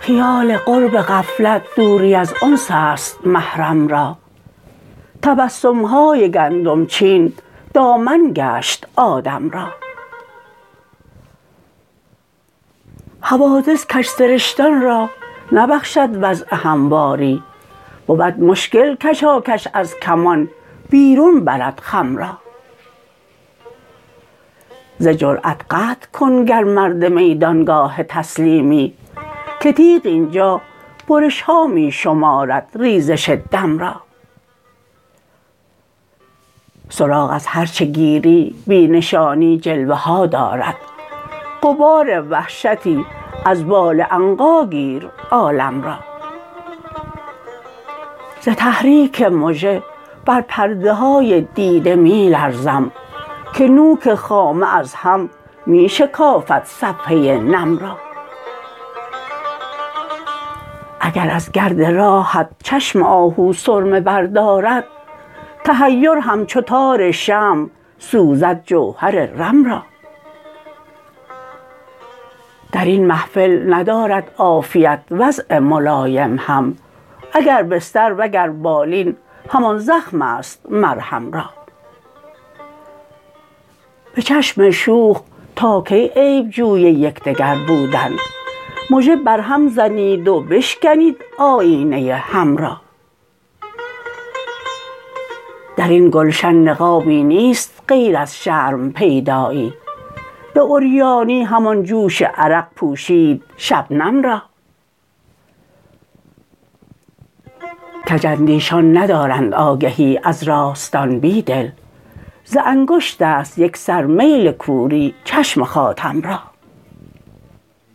خیال قرب غفلت دوری از انس است محرم را. تبسم های گندم چین دامن گشت آدم را. حوادث کج سرشتان را نبخشد وضع همواری. بود مشکل کشاکش از کمان بیرون برد خم را. ز جرأت قطع کن گر مرد میدانگاه تسلیمی که تیغ اینجا برش ها می شمارد ریزش دم را. سراغ از هر چه گیری بی نشانی جلوه ها دارد. غبار وحشتی از بال عنقا گیر عالم را. ز تحریک مژه بر پرده های دیده می لرزم که نوک خامه از هم می شکافد صفحه نم را. اگر از گرد راهت چشم آهو سرمه بردارد تحیر همچو تار شمع سوزد جوهر رم را. درین محفل ندارد عافیت وضع ملایم هم اگر بستر وگر بالین همان زخم است مرهم را. به چشم شوخ تا کی عیب جوی یکدگر بودن. مژه بر هم زنید و بشکنید آیینه هم را. درین گلشن نقابی نیست غیر از شرم پیدایی. به عریانی همان جوش عرق پوشید شبنم را. کج اندیشان ندارند آگهی از راستان بیدل. ز انگشت است یک سر میل کوری چشم خاتم را.